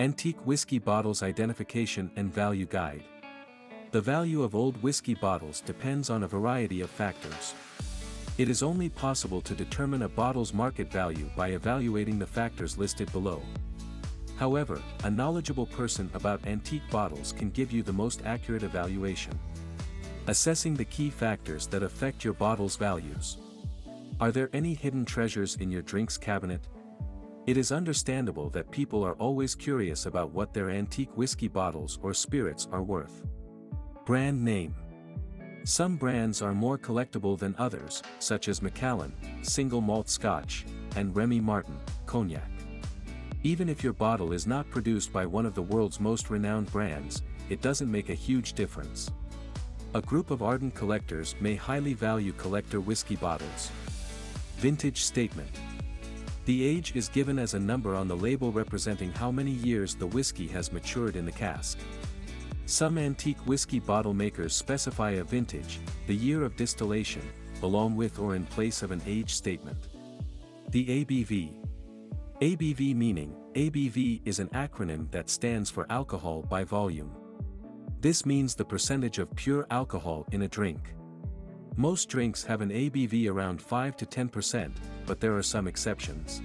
Antique Whiskey Bottles Identification and Value Guide. The value of old whiskey bottles depends on a variety of factors. It is only possible to determine a bottle's market value by evaluating the factors listed below. However, a knowledgeable person about antique bottles can give you the most accurate evaluation. Assessing the key factors that affect your bottle's values. Are there any hidden treasures in your drinks cabinet? It is understandable that people are always curious about what their antique whiskey bottles or spirits are worth. Brand name. Some brands are more collectible than others, such as Macallan, Single Malt Scotch, and Remy Martin, Cognac. Even if your bottle is not produced by one of the world's most renowned brands, it doesn't make a huge difference. A group of ardent collectors may highly value collector whiskey bottles. Vintage Statement the age is given as a number on the label representing how many years the whiskey has matured in the cask. Some antique whiskey bottle makers specify a vintage, the year of distillation, along with or in place of an age statement. The ABV. ABV meaning, ABV is an acronym that stands for alcohol by volume. This means the percentage of pure alcohol in a drink. Most drinks have an ABV around 5 to 10%, but there are some exceptions.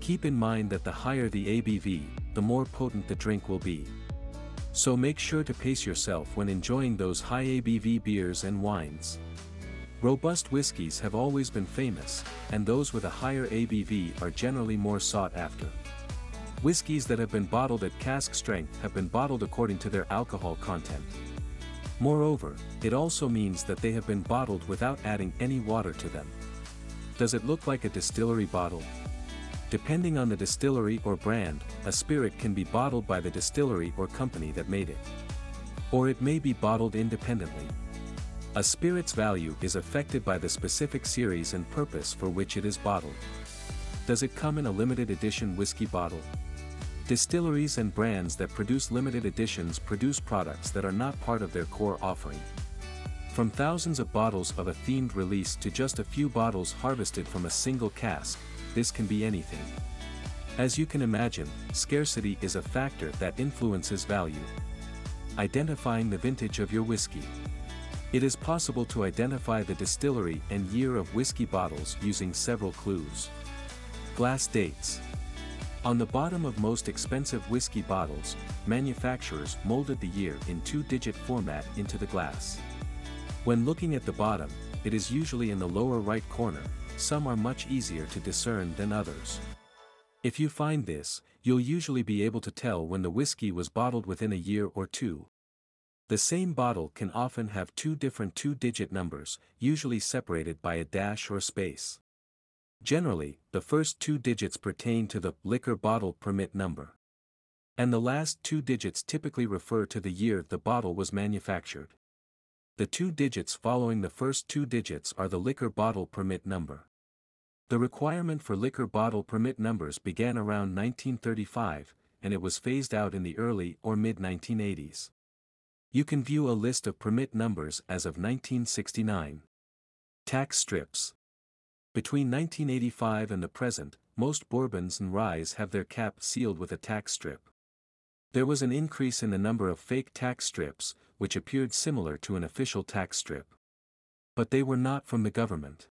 Keep in mind that the higher the ABV, the more potent the drink will be. So make sure to pace yourself when enjoying those high ABV beers and wines. Robust whiskies have always been famous, and those with a higher ABV are generally more sought after. Whiskies that have been bottled at cask strength have been bottled according to their alcohol content. Moreover, it also means that they have been bottled without adding any water to them. Does it look like a distillery bottle? Depending on the distillery or brand, a spirit can be bottled by the distillery or company that made it. Or it may be bottled independently. A spirit's value is affected by the specific series and purpose for which it is bottled. Does it come in a limited edition whiskey bottle? Distilleries and brands that produce limited editions produce products that are not part of their core offering. From thousands of bottles of a themed release to just a few bottles harvested from a single cask, this can be anything. As you can imagine, scarcity is a factor that influences value. Identifying the vintage of your whiskey. It is possible to identify the distillery and year of whiskey bottles using several clues. Glass dates. On the bottom of most expensive whiskey bottles, manufacturers molded the year in two-digit format into the glass. When looking at the bottom, it is usually in the lower right corner, some are much easier to discern than others. If you find this, you'll usually be able to tell when the whiskey was bottled within a year or two. The same bottle can often have two different two-digit numbers, usually separated by a dash or space. Generally, the first two digits pertain to the liquor bottle permit number. And the last two digits typically refer to the year the bottle was manufactured. The two digits following the first two digits are the liquor bottle permit number. The requirement for liquor bottle permit numbers began around 1935, and it was phased out in the early or mid-1980s. You can view a list of permit numbers as of 1969. Tax strips. Between 1985 and the present, most bourbons and ryes have their cap sealed with a tax strip. There was an increase in the number of fake tax strips, which appeared similar to an official tax strip. But they were not from the government.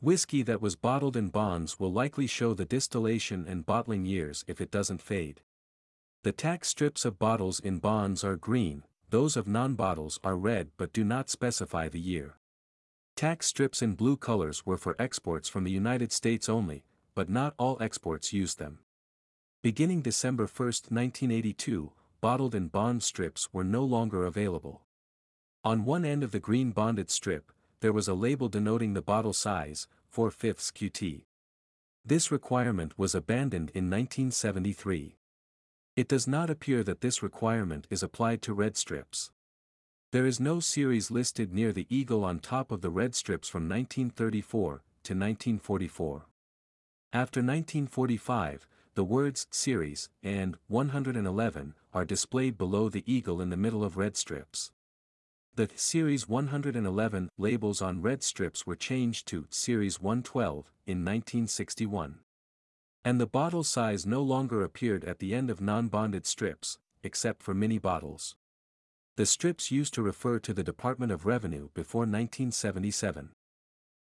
Whiskey that was bottled in bonds will likely show the distillation and bottling years if it doesn't fade. The tax strips of bottles in bonds are green, those of non-bottles are red but do not specify the year. Tax strips in blue colors were for exports from the United States only, but not all exports used them. Beginning December 1, 1982, bottled and bond strips were no longer available. On one end of the green bonded strip, there was a label denoting the bottle size, 4 fifths QT. This requirement was abandoned in 1973. It does not appear that this requirement is applied to red strips. There is no series listed near the eagle on top of the red strips from 1934 to 1944. After 1945, the words series and 111 are displayed below the eagle in the middle of red strips. The Series 111 labels on red strips were changed to Series 112 in 1961. And the bottle size no longer appeared at the end of non-bonded strips, except for mini bottles. The strips used to refer to the Department of Revenue before 1977.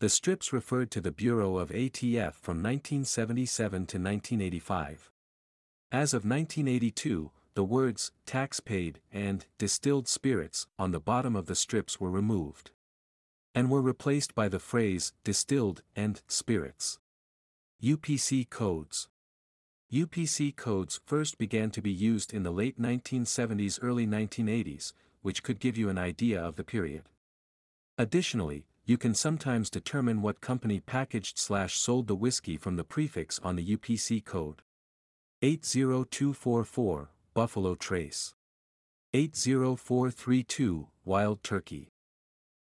The strips referred to the Bureau of ATF from 1977 to 1985. As of 1982, the words tax paid and distilled spirits on the bottom of the strips were removed and were replaced by the phrase distilled and spirits. UPC codes UPC codes first began to be used in the late 1970s early 1980s, which could give you an idea of the period. Additionally, you can sometimes determine what company packaged slash sold the whiskey from the prefix on the UPC code. 80244, Buffalo Trace. 80432, Wild Turkey.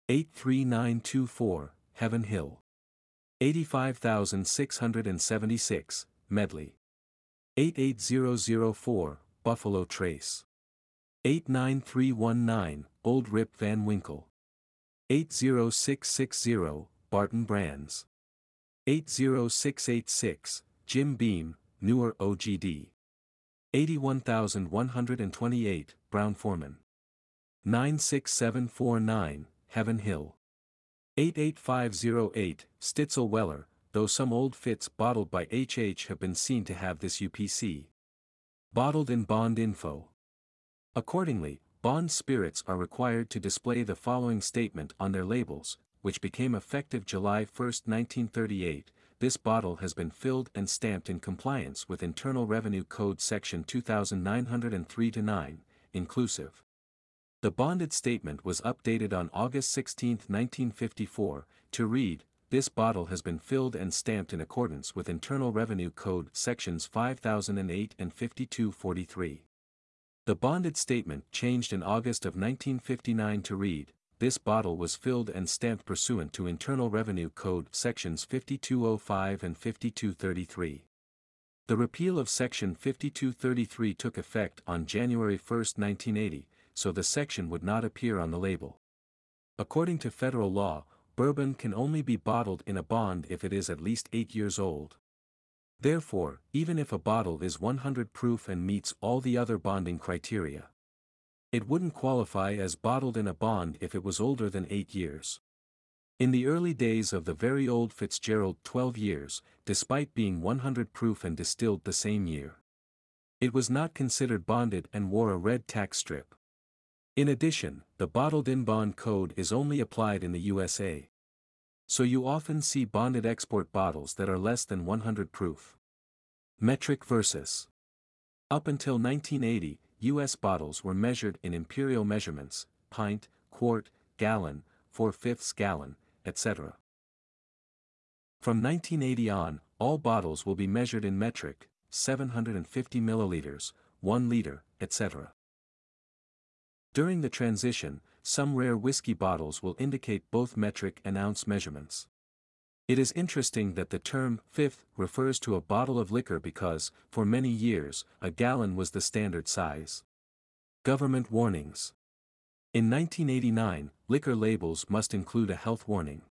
83924, Heaven Hill. 85676, Medley. 88004, Buffalo Trace. 89319, Old Rip Van Winkle. 80660, Barton Brands. 80686, Jim Beam, Newer OGD. 81128, Brown-Forman. 96749, Heaven Hill. 88508, Stitzel Weller, though some Old Fitz bottled by HH have been seen to have this UPC. Bottled in Bond Info. Accordingly, Bond spirits are required to display the following statement on their labels, which became effective July 1, 1938. This bottle has been filled and stamped in compliance with Internal Revenue Code Section 2903-9, inclusive. The bonded statement was updated on August 16, 1954, to read, this bottle has been filled and stamped in accordance with Internal Revenue Code sections 5008 and 5243. The bonded statement changed in August of 1959 to read, this bottle was filled and stamped pursuant to Internal Revenue Code sections 5205 and 5233. The repeal of Section 5233 took effect on January 1, 1980, so the section would not appear on the label. According to federal law, bourbon can only be bottled in a bond if it is at least 8 years old. Therefore, even if a bottle is 100 proof and meets all the other bonding criteria, it wouldn't qualify as bottled in a bond if it was older than 8 years. In the early days of the very old Fitzgerald 12 years, despite being 100 proof and distilled the same year, it was not considered bonded and wore a red tax strip. In addition, the bottled-in bond code is only applied in the USA. So you often see bonded export bottles that are less than 100 proof. Metric versus. Up until 1980, U.S. bottles were measured in imperial measurements, pint, quart, gallon, four-fifths gallon, etc. From 1980 on, all bottles will be measured in metric, 750 milliliters, 1 liter, etc. During the transition, some rare whiskey bottles will indicate both metric and ounce measurements. It is interesting that the term fifth refers to a bottle of liquor because, for many years, a gallon was the standard size. Government warnings. In 1989, liquor labels must include a health warning.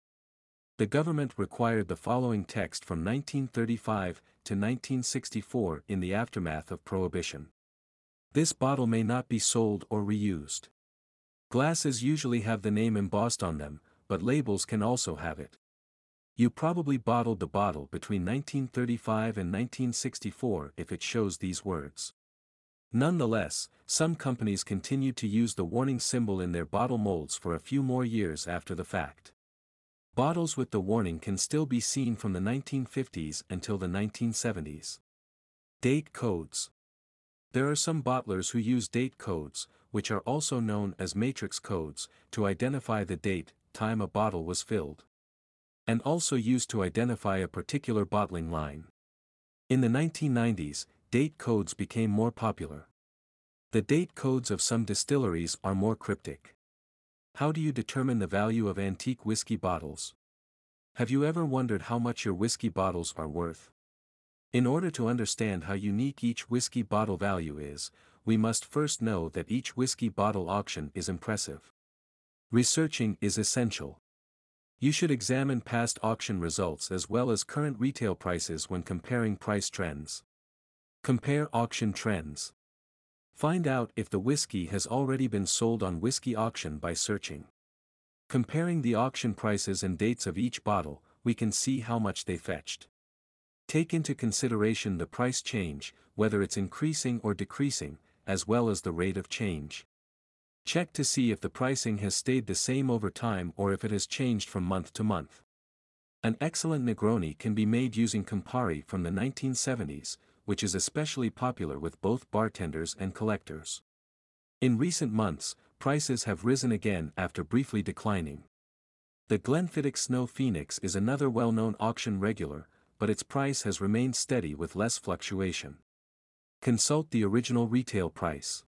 The government required the following text from 1935 to 1964 in the aftermath of Prohibition. This bottle may not be sold or reused. Glasses usually have the name embossed on them, but labels can also have it. You probably bottled the bottle between 1935 and 1964 if it shows these words. Nonetheless, some companies continued to use the warning symbol in their bottle molds for a few more years after the fact. Bottles with the warning can still be seen from the 1950s until the 1970s. Date codes. There are some bottlers who use date codes, which are also known as matrix codes, to identify the date, time a bottle was filled. And also used to identify a particular bottling line. In the 1990s, date codes became more popular. The date codes of some distilleries are more cryptic. How do you determine the value of antique whiskey bottles? Have you ever wondered how much your whiskey bottles are worth? In order to understand how unique each whiskey bottle value is, we must first know that each whiskey bottle auction is impressive. Researching is essential. You should examine past auction results as well as current retail prices when comparing price trends. Compare auction trends. Find out if the whiskey has already been sold on whiskey auction by searching. Comparing the auction prices and dates of each bottle, we can see how much they fetched. Take into consideration the price change, whether it's increasing or decreasing, as well as the rate of change. Check to see if the pricing has stayed the same over time or if it has changed from month to month. An excellent Negroni can be made using Campari from the 1970s, which is especially popular with both bartenders and collectors. In recent months, prices have risen again after briefly declining. The Glenfiddich Snow Phoenix is another well-known auction regular, but its price has remained steady with less fluctuation. Consult the original retail price.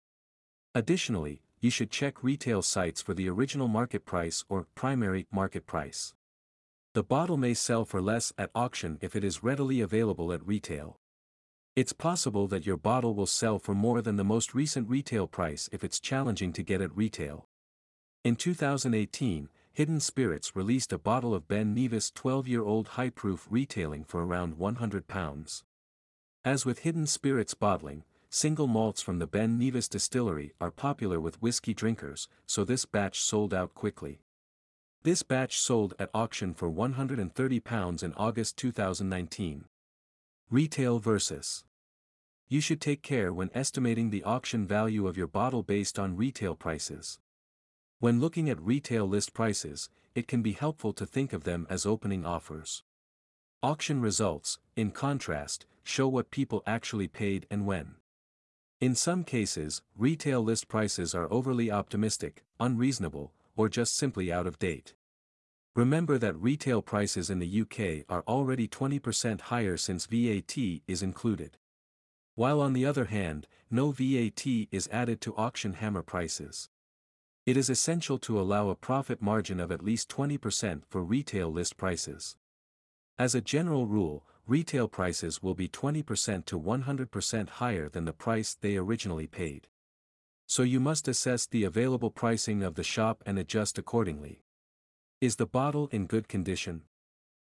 Additionally, you should check retail sites for the original market price or primary market price. The bottle may sell for less at auction if it is readily available at retail. It's possible that your bottle will sell for more than the most recent retail price if it's challenging to get at retail. In 2018, Hidden Spirits released a bottle of Ben Nevis 12-year-old high proof retailing for around £100. As with Hidden Spirits bottling, single malts from the Ben Nevis distillery are popular with whiskey drinkers, so this batch sold out quickly. This batch sold at auction for £130 in August 2019. Retail versus. You should take care when estimating the auction value of your bottle based on retail prices. When looking at retail list prices, it can be helpful to think of them as opening offers. Auction results, in contrast, show what people actually paid and when. In some cases, retail list prices are overly optimistic, unreasonable, or just simply out of date. Remember that retail prices in the UK are already 20% higher since VAT is included. While on the other hand, no VAT is added to auction hammer prices. It is essential to allow a profit margin of at least 20% for retail list prices. As a general rule, retail prices will be 20% to 100% higher than the price they originally paid. So you must assess the available pricing of the shop and adjust accordingly. Is the bottle in good condition?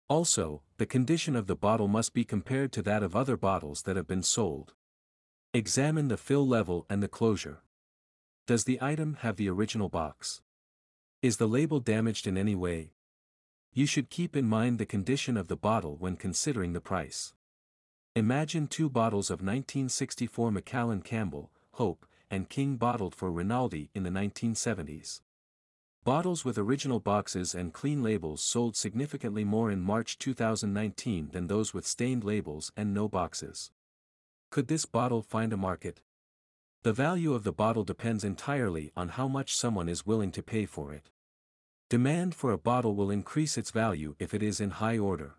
Also, the condition of the bottle must be compared to that of other bottles that have been sold. Examine the fill level and the closure. Does the item have the original box? Is the label damaged in any way? You should keep in mind the condition of the bottle when considering the price. Imagine two bottles of 1964 Macallan Campbell, Hope, and King bottled for Rinaldi in the 1970s. Bottles with original boxes and clean labels sold significantly more in March 2019 than those with stained labels and no boxes. Could this bottle find a market? The value of the bottle depends entirely on how much someone is willing to pay for it. Demand for a bottle will increase its value if it is in high order.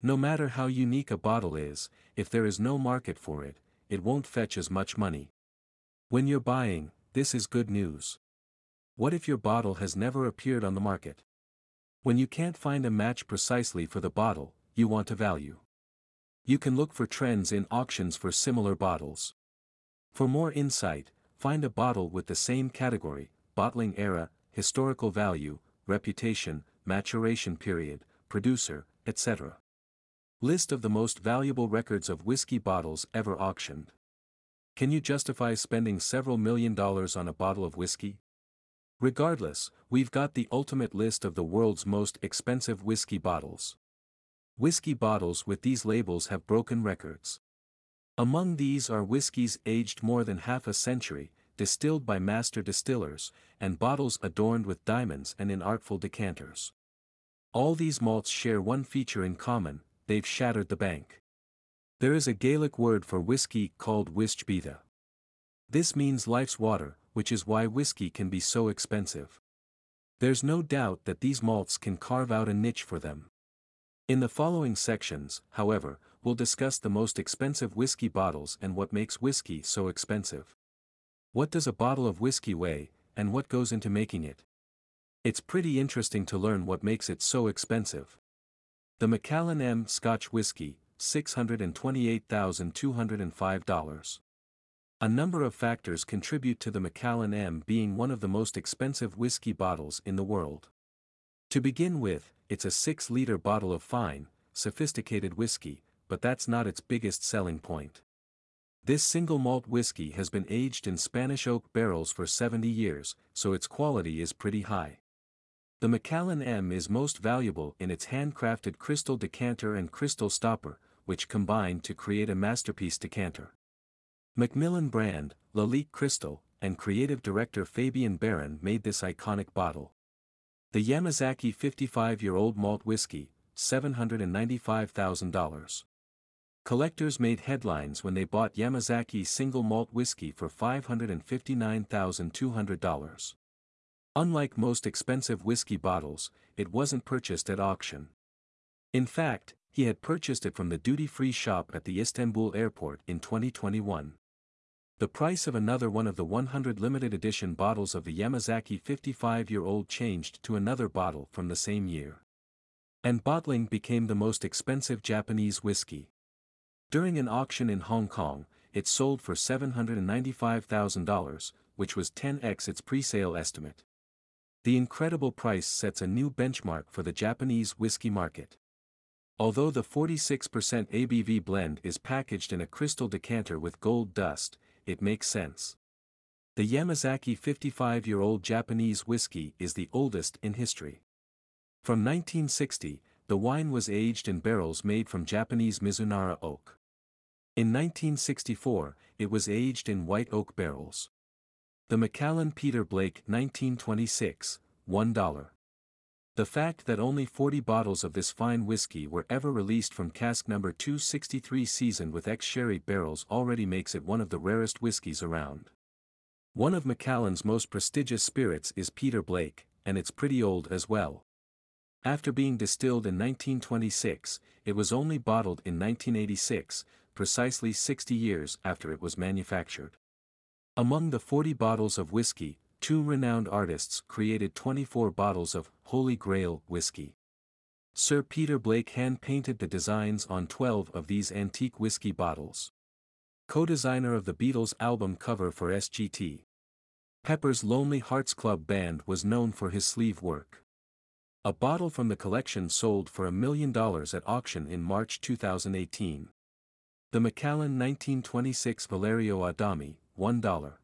No matter how unique a bottle is, if there is no market for it, it won't fetch as much money. When you're buying, this is good news. What if your bottle has never appeared on the market? When you can't find a match precisely for the bottle, you want a value. You can look for trends in auctions for similar bottles. For more insight, find a bottle with the same category, bottling era, historical value, reputation, maturation period, producer, etc. List of the most valuable records of whiskey bottles ever auctioned. Can you justify spending several million dollars on a bottle of whiskey? Regardless, we've got the ultimate list of the world's most expensive whiskey bottles. Whiskey bottles with these labels have broken records. Among these are whiskeys aged more than half a century, distilled by master distillers, and bottles adorned with diamonds and in artful decanters. All these malts share one feature in common, they've shattered the bank. There is a Gaelic word for whiskey called uisge beatha. This means life's water, which is why whiskey can be so expensive. There's no doubt that these malts can carve out a niche for them. In the following sections, however, we'll discuss the most expensive whiskey bottles and what makes whiskey so expensive. What does a bottle of whiskey weigh, and what goes into making it? It's pretty interesting to learn what makes it so expensive. The Macallan M Scotch Whiskey, $628,205. A number of factors contribute to the Macallan M being one of the most expensive whiskey bottles in the world. To begin with, it's a 6-liter bottle of fine, sophisticated whiskey, but that's not its biggest selling point. This single malt whiskey has been aged in Spanish oak barrels for 70 years, so its quality is pretty high. The Macallan M is most valuable in its handcrafted crystal decanter and crystal stopper, which combine to create a masterpiece decanter. Macallan brand, Lalique Crystal, and creative director Fabian Baron made this iconic bottle. The Yamazaki 55-year-old malt whiskey, $795,000. Collectors made headlines when they bought Yamazaki single malt whiskey for $559,200. Unlike most expensive whiskey bottles, it wasn't purchased at auction. In fact, he had purchased it from the duty-free shop at the Istanbul airport in 2021. The price of another one of the 100 limited edition bottles of the Yamazaki 55-year-old changed to another bottle from the same year. And bottling became the most expensive Japanese whiskey. During an auction in Hong Kong, it sold for $795,000, which was 10x its pre-sale estimate. The incredible price sets a new benchmark for the Japanese whiskey market. Although the 46% ABV blend is packaged in a crystal decanter with gold dust, it makes sense. The Yamazaki 55-year-old Japanese whiskey is the oldest in history. From 1960, the wine was aged in barrels made from Japanese Mizunara oak. In 1964, it was aged in white oak barrels. The Macallan Peter Blake 1926, $1. The fact that only 40 bottles of this fine whiskey were ever released from cask number 263 seasoned with ex-sherry barrels already makes it one of the rarest whiskies around. One of Macallan's most prestigious spirits is Peter Blake, and it's pretty old as well. After being distilled in 1926, it was only bottled in 1986, precisely 60 years after it was manufactured. Among the 40 bottles of whiskey, two renowned artists created 24 bottles of Holy Grail whiskey. Sir Peter Blake hand-painted the designs on 12 of these antique whiskey bottles. Co-designer of the Beatles album cover for SGT. Pepper's Lonely Hearts Club Band was known for his sleeve work. A bottle from the collection sold for a million dollars at auction in March 2018. The Macallan 1926 Valerio Adami, $1.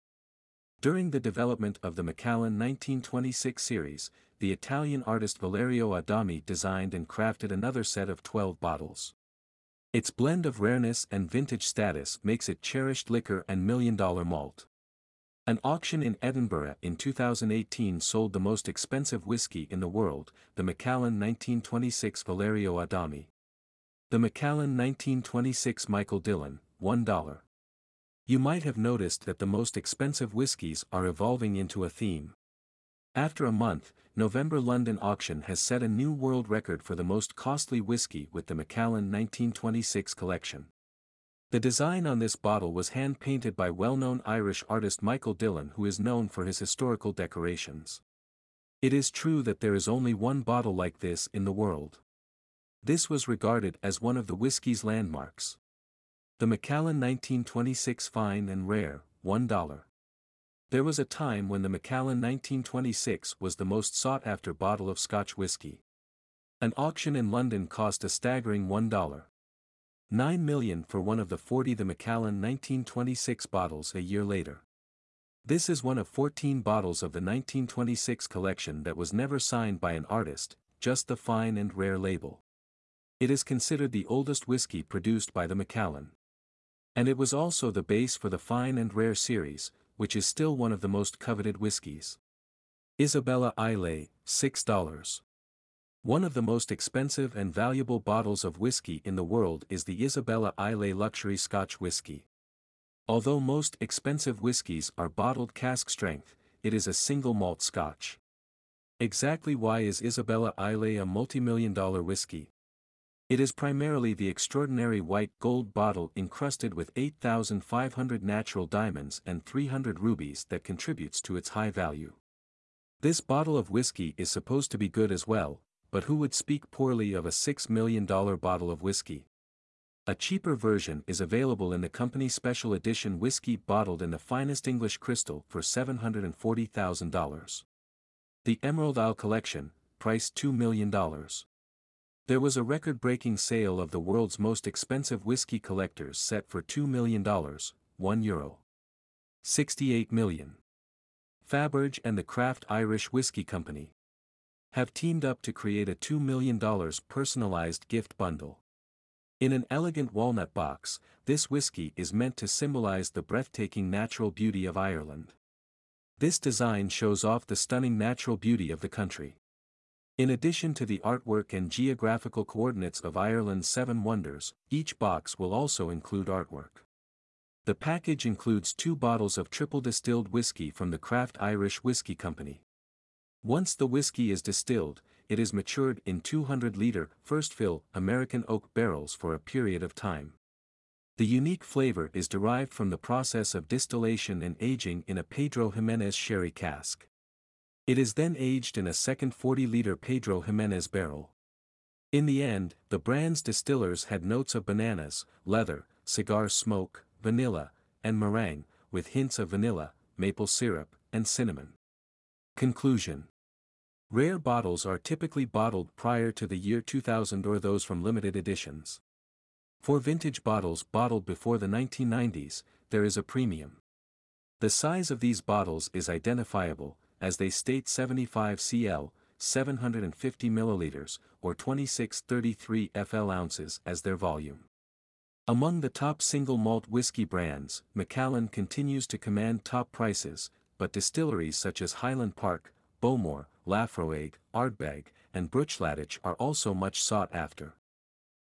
During the development of the Macallan 1926 series, the Italian artist Valerio Adami designed and crafted another set of 12 bottles. Its blend of rareness and vintage status makes it cherished liquor and million-dollar malt. An auction in Edinburgh in 2018 sold the most expensive whiskey in the world, the Macallan 1926 Valerio Adami. The Macallan 1926 Michael Dillon, $1. You might have noticed that the most expensive whiskies are evolving into a theme. After a month, November London auction has set a new world record for the most costly whiskey with the Macallan 1926 collection. The design on this bottle was hand-painted by well-known Irish artist Michael Dillon who is known for his historical decorations. It is true that there is only one bottle like this in the world. This was regarded as one of the whiskey's landmarks. The Macallan 1926 Fine and Rare, $1. There was a time when the Macallan 1926 was the most sought-after bottle of Scotch whiskey. An auction in London cost a staggering $1. 9 million for one of the 40 the Macallan 1926 bottles a year later. This is one of 14 bottles of the 1926 collection that was never signed by an artist, just the fine and rare label. It is considered the oldest whiskey produced by the Macallan. And it was also the base for the Fine and Rare series, which is still one of the most coveted whiskies. Isabella Islay, $6. One of the most expensive and valuable bottles of whiskey in the world is the Isabella Islay Luxury Scotch Whiskey. Although most expensive whiskies are bottled cask strength, it is a single malt scotch. Exactly why is Isabella Islay a multi-million dollar whiskey? It is primarily the extraordinary white gold bottle encrusted with 8,500 natural diamonds and 300 rubies that contributes to its high value. This bottle of whiskey is supposed to be good as well, but who would speak poorly of a $6 million bottle of whiskey? A cheaper version is available in the company's special edition whiskey bottled in the finest English crystal for $740,000. The Emerald Isle Collection, priced $2 million. There was a record-breaking sale of the world's most expensive whiskey collectors set for $2 million, 1 euro. 68 million. Faberge and the Craft Irish Whiskey Company have teamed up to create a $2 million personalized gift bundle. In an elegant walnut box, this whiskey is meant to symbolize the breathtaking natural beauty of Ireland. This design shows off the stunning natural beauty of the country. In addition to the artwork and geographical coordinates of Ireland's seven wonders, each box will also include artwork. The package includes two bottles of triple distilled whiskey from the Craft Irish Whiskey Company. Once the whiskey is distilled, it is matured in 200-liter, first-fill, American oak barrels for a period of time. The unique flavor is derived from the process of distillation and aging in a Pedro Ximénez sherry cask. It is then aged in a second 40-liter Pedro Ximénez barrel. In the end, the brand's distillers had notes of bananas, leather, cigar smoke, vanilla, and meringue, with hints of vanilla, maple syrup, and cinnamon. Conclusion Rare bottles are typically bottled prior to the year 2000 or those from limited editions. For vintage bottles bottled before the 1990s, there is a premium. The size of these bottles is identifiable, as they state 75 cl, 750 milliliters, or 2633 FL ounces as their volume. Among the top single malt whiskey brands, Macallan continues to command top prices, but distilleries such as Highland Park, Bowmore, Laphroaig, Ardbeg, and Bruichladdich are also much sought after.